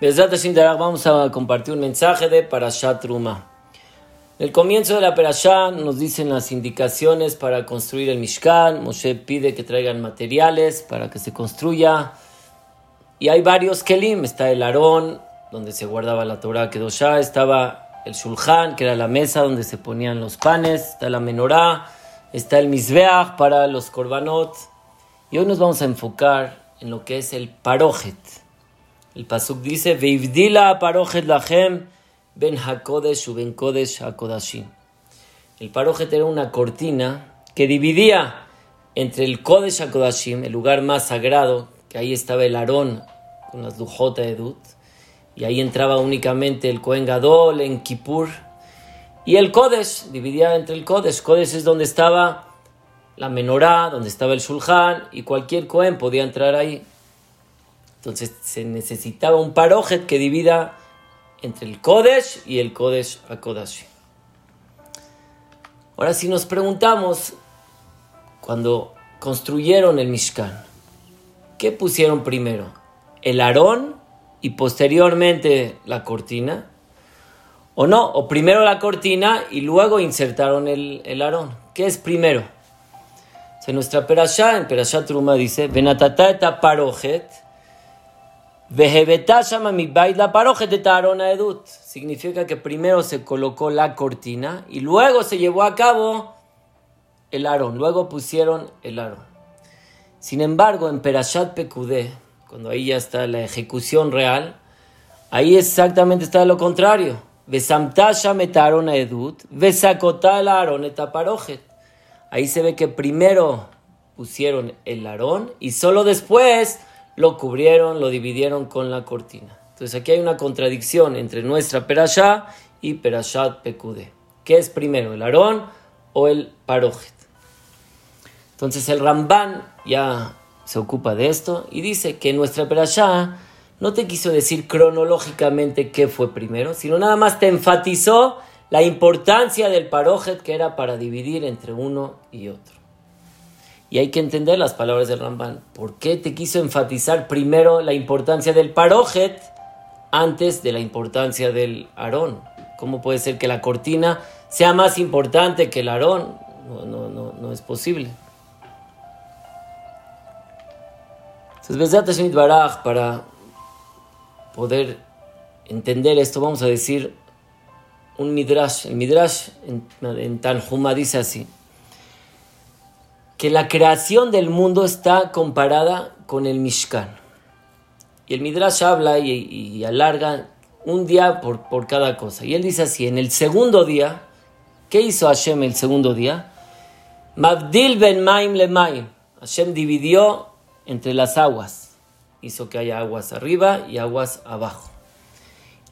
Vamos a compartir un mensaje de Parashat Truma. En el comienzo de la Parashá nos dicen las indicaciones para construir el Mishkan. Moshe pide que traigan materiales para que se construya. Y hay varios kelim. Está el Aarón, donde se guardaba la Torah Kedoshá. Estaba el Shulchan, que era la mesa donde se ponían los panes. Está la Menorá. Está el Mizbeach para los Korbanot. Y hoy nos vamos a enfocar en lo que es el Parojet. El Pasuk dice, Veivdila Parojet Lachem Ben Hakodesh u Ben Kodesh Hakodashim. El Parojet era una cortina que dividía entre el Kodesh Hakodashim, el lugar más sagrado, que ahí estaba el Aarón con las Lujota Edut, y ahí entraba únicamente el Kohen Gadol en Kippur, y el Kodesh, dividía entre el Kodesh. Kodesh es donde estaba la menorá, donde estaba el shulchan, y cualquier Kohen podía entrar ahí. Entonces se necesitaba un parojet que divida entre el Kodesh y el Kodesh Akodashi. Ahora si nos preguntamos, cuando construyeron el Mishkan, ¿qué pusieron primero? ¿El Aarón y posteriormente la cortina? ¿O no? O primero la cortina y luego insertaron el, el Aarón. ¿Qué es primero? En nuestra Perashá, en Perashá Truma dice, Benatata parojet, Significa que primero se colocó la cortina y luego se llevó a cabo el arón, luego pusieron el arón. Sin embargo, en Perashat Pekudé, cuando ahí ya está la ejecución real, ahí exactamente está lo contrario. Arón. Ahí se ve que primero pusieron el larón y solo después lo cubrieron, lo dividieron con la cortina. Entonces aquí hay una contradicción entre nuestra perashá y perashat pekude. ¿Qué es primero, el arón o el parojet? Entonces el Ramban ya se ocupa de esto y dice que nuestra perashá no te quiso decir cronológicamente qué fue primero, sino nada más te enfatizó la importancia del parojet que era para dividir entre uno y otro. Y hay que entender las palabras del Ramban. ¿Por qué te quiso enfatizar primero la importancia del parojet antes de la importancia del arón? ¿Cómo puede ser que la cortina sea más importante que el arón? No, no, no, no es posible. Entonces, Baraj, para poder entender esto, vamos a decir un midrash. El midrash en, en Tanjuma dice así, que la creación del mundo está comparada con el Mishkan. Y el midrash habla y, alarga un día por, por, cada cosa. Y él dice así, en el segundo día, ¿qué hizo Hashem el segundo día? Mabdil ben maim le maim. Hashem dividió entre las aguas. Hizo que haya aguas arriba y aguas abajo.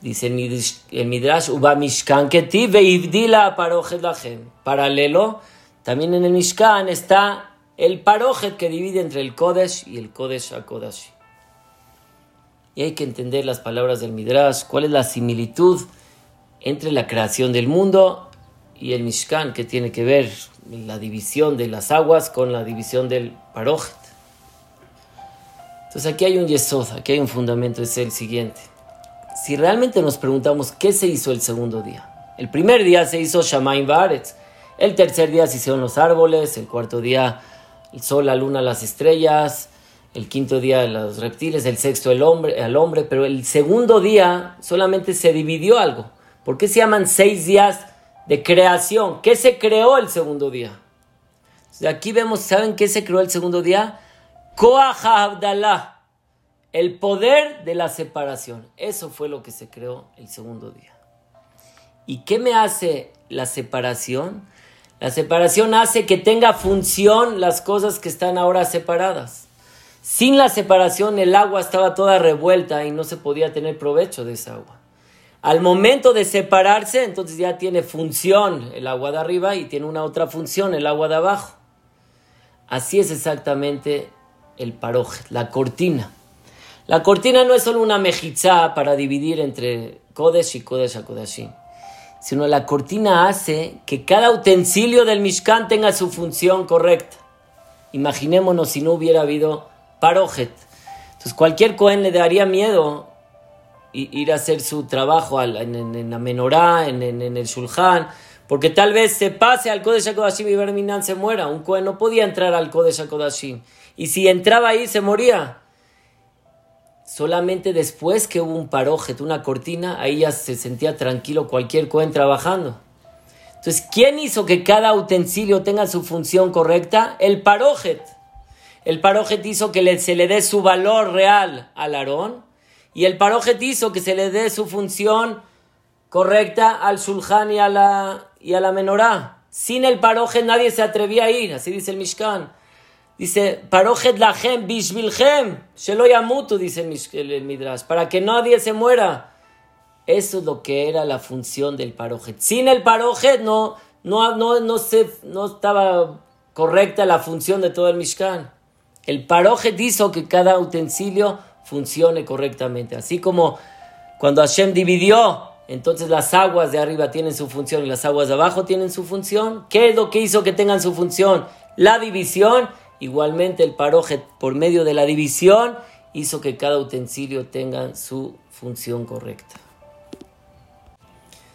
Dice el Midrash, Uba Mishkan Parojet Lachem. Paralelo, también en el Mishkan está el Parojet que divide entre el Kodesh y el Kodesh Akodashi. Y hay que entender las palabras del Midrash, cuál es la similitud entre la creación del mundo y el Mishkan, que tiene que ver la división de las aguas con la división del Parojet. Entonces aquí hay un yesod, aquí hay un fundamento, es el siguiente si realmente nos preguntamos qué se hizo el segundo día. El primer día se hizo Shamaim Baretz. El tercer día se hicieron los árboles. El cuarto día el sol, la luna, las estrellas. El quinto día los reptiles. El sexto el hombre, el hombre. Pero el segundo día solamente se dividió algo. ¿Por qué se llaman seis días de creación? ¿Qué se creó el segundo día? aquí vemos, ¿saben qué se creó el segundo día? Koach Abdallah el poder de la separación. Eso fue lo que se creó el segundo día. ¿Y qué me hace la separación? La separación hace que tenga función las cosas que están ahora separadas. Sin la separación el agua estaba toda revuelta y no se podía tener provecho de esa agua. Al momento de separarse, entonces ya tiene función el agua de arriba y tiene una otra función el agua de abajo. Así es exactamente el paroje, la cortina. La cortina no es solo una mejizá para dividir entre Kodesh y Kodesh a Kodashim, sino la cortina hace que cada utensilio del Mishkan tenga su función correcta. Imaginémonos si no hubiera habido parojet. Entonces cualquier Cohen le daría miedo ir a hacer su trabajo en, la menorá, en, el shulchan, porque tal vez se pase al Kodesh HaKodashim y Berminan se muera. Un Kohen no podía entrar al Kodesh HaKodashim. Y si entraba ahí, se moría. Solamente después que hubo un parojet, una cortina, ahí ya se sentía tranquilo cualquier Kohen trabajando. Entonces, ¿quién hizo que cada utensilio tenga su función correcta? El parojet. El parojet hizo que se le dé su valor real al Aarón y el parojet hizo que se le dé su función correcta al sulhan y a la, y a la menorá. Sin el parojet nadie se atrevía a ir, así dice el Mishkan. Dice, parojet lahem bishvilhem, dice el Midrash, para que nadie se muera. Eso es lo que era la función del parojet. Sin el parojet no, no, no, no, se, no estaba correcta la función de todo el Mishkan. El parojet hizo que cada utensilio funcione correctamente. Así como cuando Hashem dividió, entonces las aguas de arriba tienen su función y las aguas de abajo tienen su función. ¿Qué es lo que hizo que tengan su función? La división. Igualmente el parojet, por medio de la división, hizo que cada utensilio tenga su función correcta.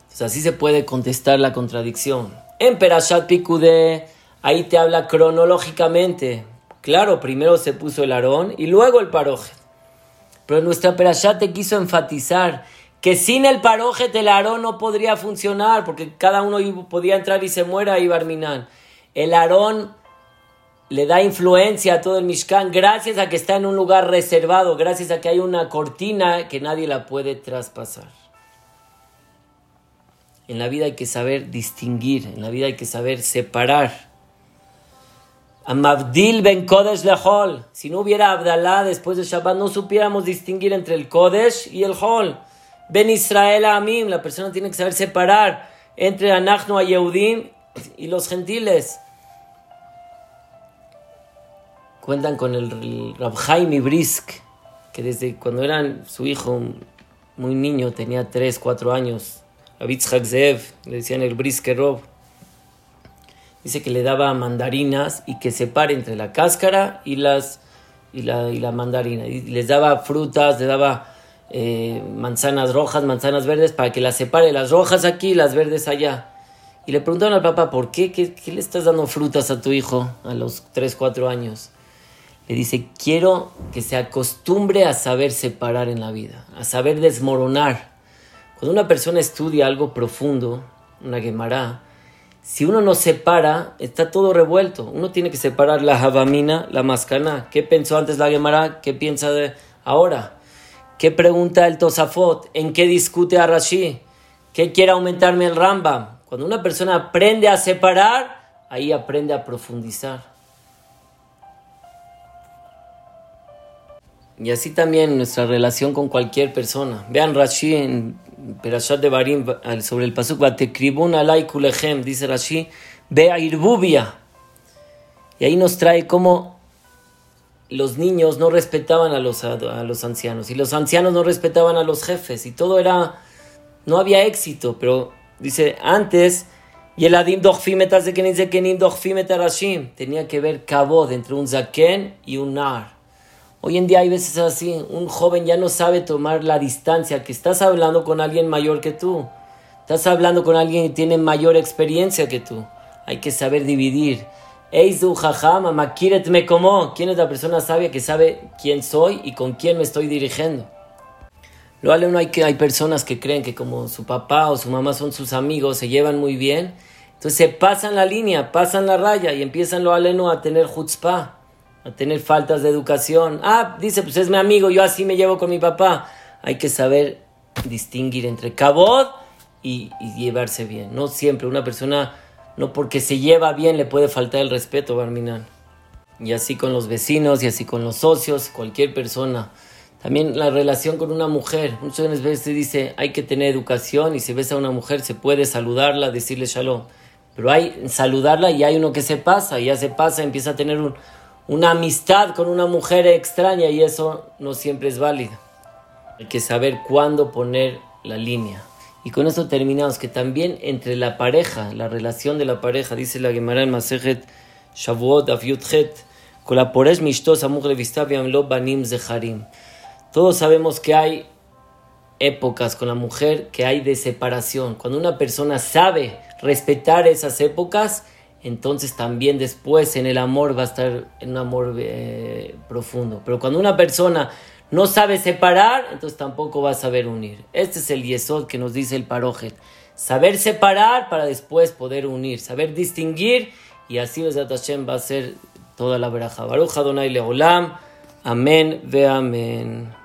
Entonces así se puede contestar la contradicción. En Perashat Pikude, ahí te habla cronológicamente Claro, primero se puso el arón y luego el parojet. Pero nuestra perashá te quiso enfatizar que sin el parojet el arón no podría funcionar porque cada uno podía entrar y se muera y barminan. El arón le da influencia a todo el Mishkan gracias a que está en un lugar reservado, gracias a que hay una cortina que nadie la puede traspasar. En la vida hay que saber distinguir, en la vida hay que saber separar. Amabdil ben Kodesh lehol. Si no hubiera Abdalá después de Shabbat, no supiéramos distinguir entre el Kodesh y el Hol. Ben Israel Amim. La persona tiene que saber separar entre Anachno a Yehudim y los gentiles. Cuentan con el, Rabjaim Brisk, que desde cuando era su hijo muy niño, tenía 3, 4 años, Abitzhak Zev, le decían el Brisk Rob dice que le daba mandarinas y que separe entre la cáscara y, las, y, la, y la mandarina. Y les daba frutas, le daba eh, manzanas rojas, manzanas verdes, para que las separe, las rojas aquí y las verdes allá. Y le preguntaron al papá, ¿por qué? qué? le estás dando frutas a tu hijo a los 3, 4 años? Le dice, quiero que se acostumbre a saber separar en la vida, a saber desmoronar. Cuando una persona estudia algo profundo, una Gemara, si uno no separa, está todo revuelto. Uno tiene que separar la javamina, la mascana. ¿Qué pensó antes la Gemara? ¿Qué piensa de ahora? ¿Qué pregunta el Tosafot? ¿En qué discute a Rashi? ¿Qué quiere aumentarme el Rambam? Cuando una persona aprende a separar, ahí aprende a profundizar. Y así también nuestra relación con cualquier persona. Vean Rashi en Perashat de Barim, sobre el pasuk, Batekribun alay kulechem, dice Rashi, Beairbubia. Y ahí nos trae cómo los niños no respetaban a los, a, los ancianos y los ancianos no respetaban a los jefes y todo era, no había éxito, pero dice antes, y el adim dochfimetarashim, tenía que ver cabod entre un zaken y un nar. Hoy en día hay veces así, un joven ya no sabe tomar la distancia, que estás hablando con alguien mayor que tú, estás hablando con alguien que tiene mayor experiencia que tú. Hay que saber dividir. Eizu jajama, makiret me como. ¿Quién es la persona sabia que sabe quién soy y con quién me estoy dirigiendo? Lo aleno hay que hay personas que creen que como su papá o su mamá son sus amigos, se llevan muy bien, entonces se pasan la línea, pasan la raya y empiezan lo aleno a tener chutzpah a tener faltas de educación. Ah, dice, pues es mi amigo, yo así me llevo con mi papá. Hay que saber distinguir entre cabot y, llevarse bien. No siempre una persona, no porque se lleva bien le puede faltar el respeto, Barminan. Y así con los vecinos y así con los socios, cualquier persona. También la relación con una mujer. Muchas veces se dice, hay que tener educación y si ves a una mujer se puede saludarla, decirle shalom. Pero hay saludarla y hay uno que se pasa, y ya se pasa, empieza a tener un, una amistad con una mujer extraña y eso no siempre es válido. Hay que saber cuándo poner la línea. Y con esto terminamos que también entre la pareja, la relación de la pareja, dice la Gemara en Masejet Shavuot Afyutchet, con la Mishtos Amuk lo Banim Zeharim. Todos sabemos que hay épocas con la mujer que hay de separación. Cuando una persona sabe respetar esas épocas, entonces también después en el amor va a estar en un amor eh, profundo. Pero cuando una persona no sabe separar, entonces tampoco va a saber unir. Este es el yesod que nos dice el parojet. Saber separar para después poder unir, saber distinguir y así Hashem va a ser toda la veraja. Baruch Adonai Leolam. Amén ve amén.